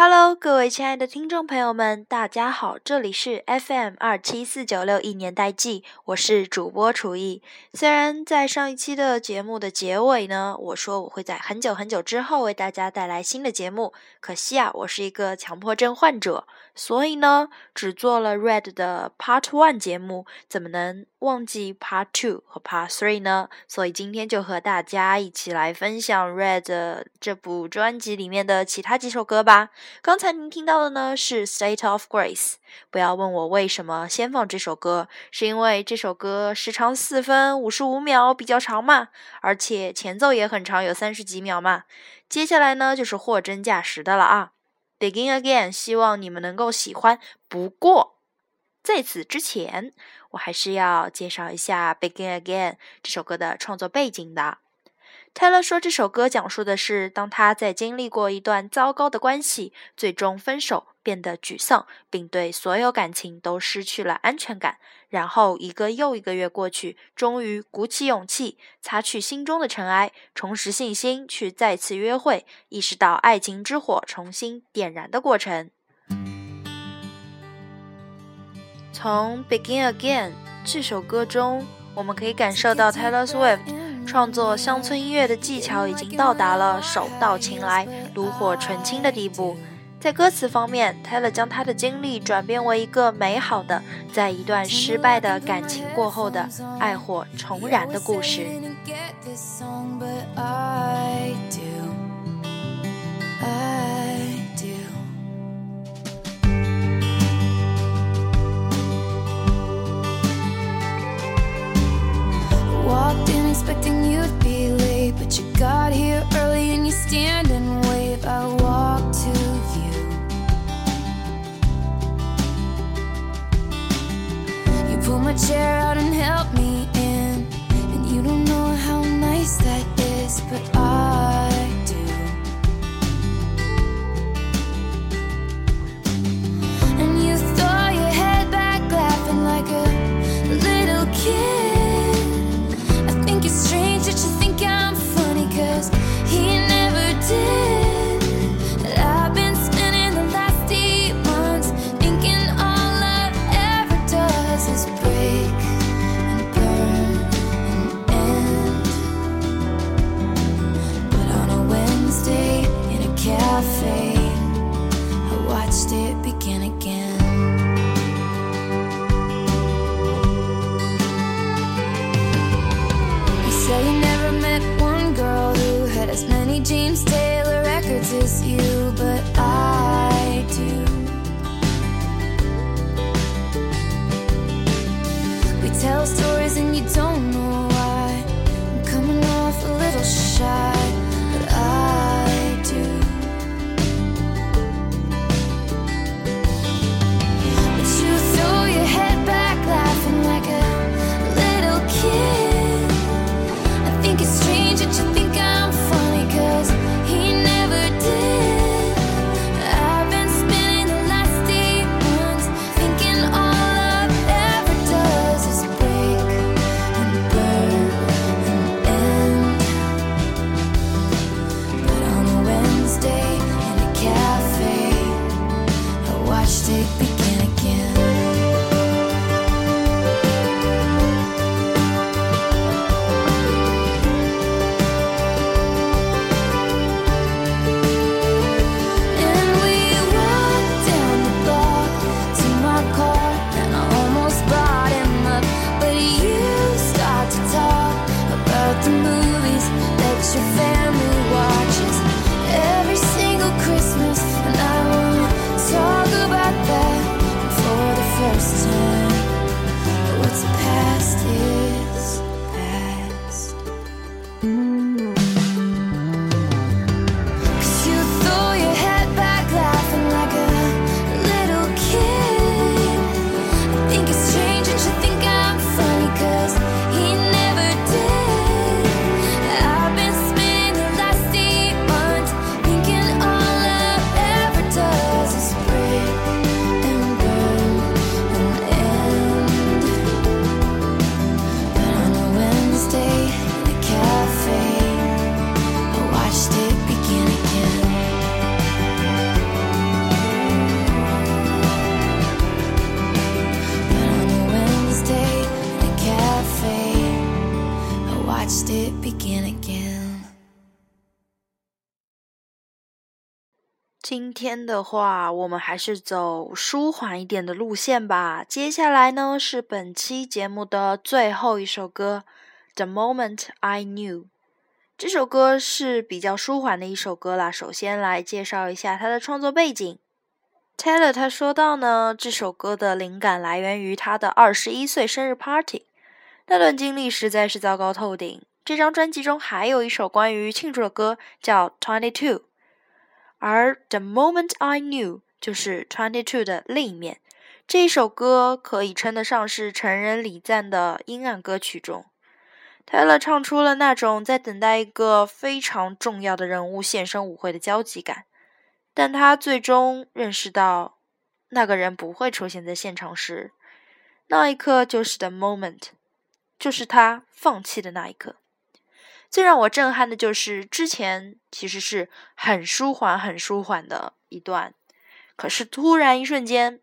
Hello，各位亲爱的听众朋友们，大家好，这里是 FM 二七四九六一年代记，我是主播厨艺。虽然在上一期的节目的结尾呢，我说我会在很久很久之后为大家带来新的节目，可惜啊，我是一个强迫症患者，所以呢，只做了 Red 的 Part One 节目，怎么能忘记 Part Two 和 Part Three 呢？所以今天就和大家一起来分享 Red 这部专辑里面的其他几首歌吧。刚才您听到的呢是《State of Grace》，不要问我为什么先放这首歌，是因为这首歌时长四分五十五秒，比较长嘛，而且前奏也很长，有三十几秒嘛。接下来呢就是货真价实的了啊，《Begin Again》，希望你们能够喜欢。不过在此之前，我还是要介绍一下《Begin Again》这首歌的创作背景的。泰勒说：“这首歌讲述的是，当他在经历过一段糟糕的关系，最终分手，变得沮丧，并对所有感情都失去了安全感。然后一个又一个月过去，终于鼓起勇气，擦去心中的尘埃，重拾信心，去再次约会，意识到爱情之火重新点燃的过程。从《Begin Again》这首歌中，我们可以感受到 Taylor Swift。”创作乡村音乐的技巧已经到达了手到擒来、炉火纯青的地步。在歌词方面，Taylor 将他的经历转变为一个美好的，在一段失败的感情过后的爱火重燃的故事。Walked in expecting you fate. Watched it begin again. 今天的话，我们还是走舒缓一点的路线吧。接下来呢，是本期节目的最后一首歌，《The Moment I Knew》。这首歌是比较舒缓的一首歌啦。首先来介绍一下它的创作背景。Taylor 他说到呢，这首歌的灵感来源于他的二十一岁生日 party。那段经历实在是糟糕透顶。这张专辑中还有一首关于庆祝的歌，叫《Twenty Two》。而《The Moment I Knew》就是《Twenty Two》的另一面。这首歌可以称得上是成人礼赞的阴暗歌曲中，Taylor 唱出了那种在等待一个非常重要的人物现身舞会的焦急感。但他最终认识到，那个人不会出现在现场时，那一刻就是 The Moment，就是他放弃的那一刻。最让我震撼的就是，之前其实是很舒缓、很舒缓的一段，可是突然一瞬间，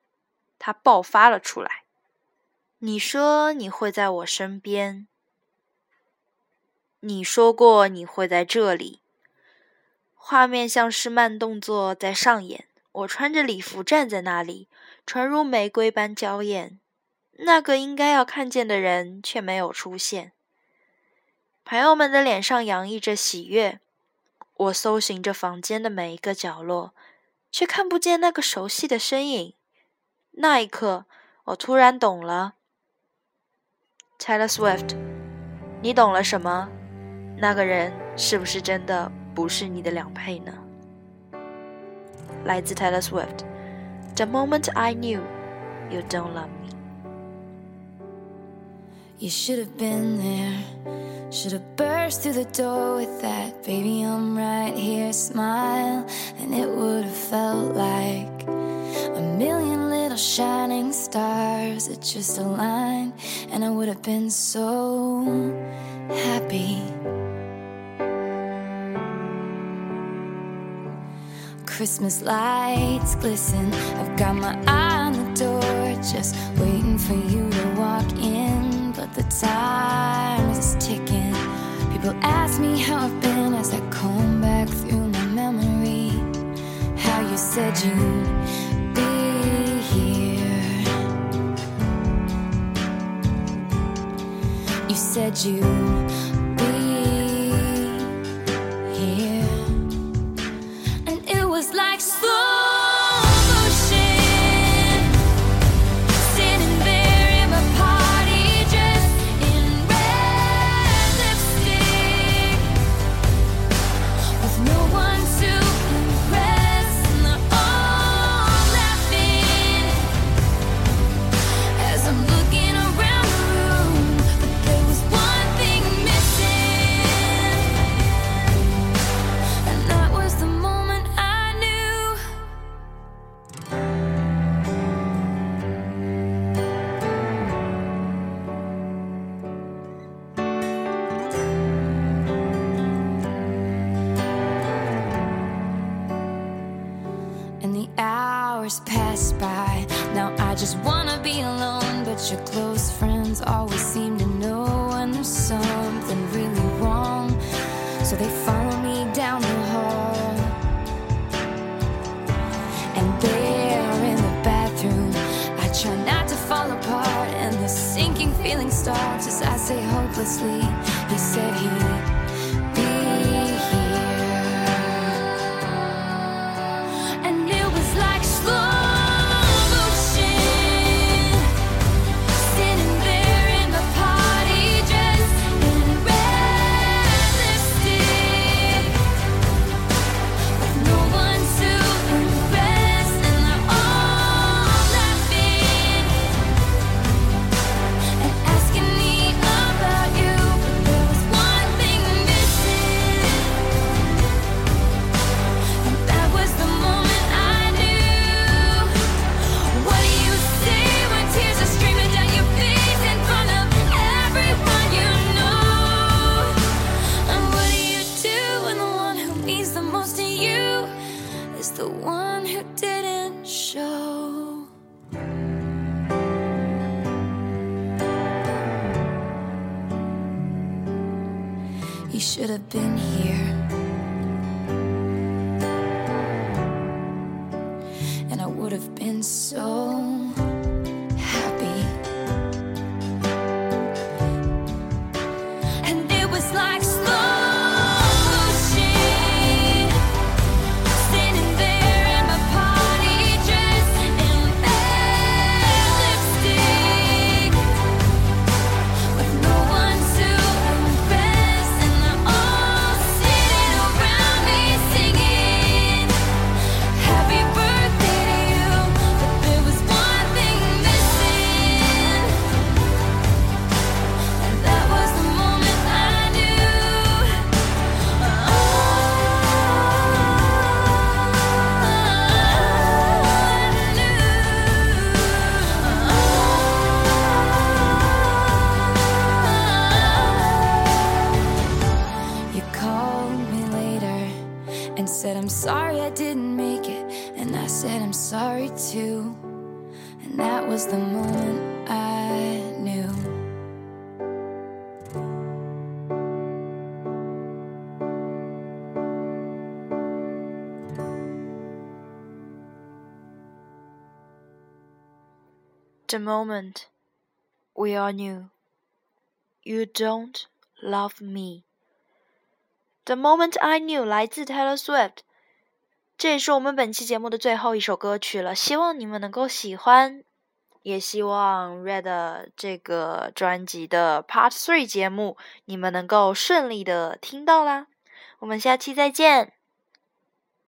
它爆发了出来。你说你会在我身边，你说过你会在这里，画面像是慢动作在上演。我穿着礼服站在那里，唇如玫瑰般娇艳，那个应该要看见的人却没有出现。朋友们的脸上洋溢着喜悦，我搜寻着房间的每一个角落，却看不见那个熟悉的身影。那一刻，我突然懂了，Taylor Swift，你懂了什么？那个人是不是真的不是你的良配呢？来自 Taylor Swift，The moment I knew you don't love me。You should have been there. Should have burst through the door with that baby, I'm right here smile. And it would have felt like a million little shining stars that just aligned. And I would have been so happy. Christmas lights glisten. I've got my eye on the door, just waiting for you to walk in the time is ticking. People ask me how I've been as I comb back through my memory. How you said you'd be here. You said you your close friends always seem to know when there's something really wrong. So they follow me down the hall. And there in the bathroom, I try not to fall apart. And the sinking feeling starts as I say hopelessly, He said he. should have been here. And I would have been so happy. And it was like slow. The moment we all knew you don't love me. The moment I knew 来自 Taylor Swift，这也是我们本期节目的最后一首歌曲了。希望你们能够喜欢，也希望 Red 这个专辑的 Part Three 节目你们能够顺利的听到啦。我们下期再见。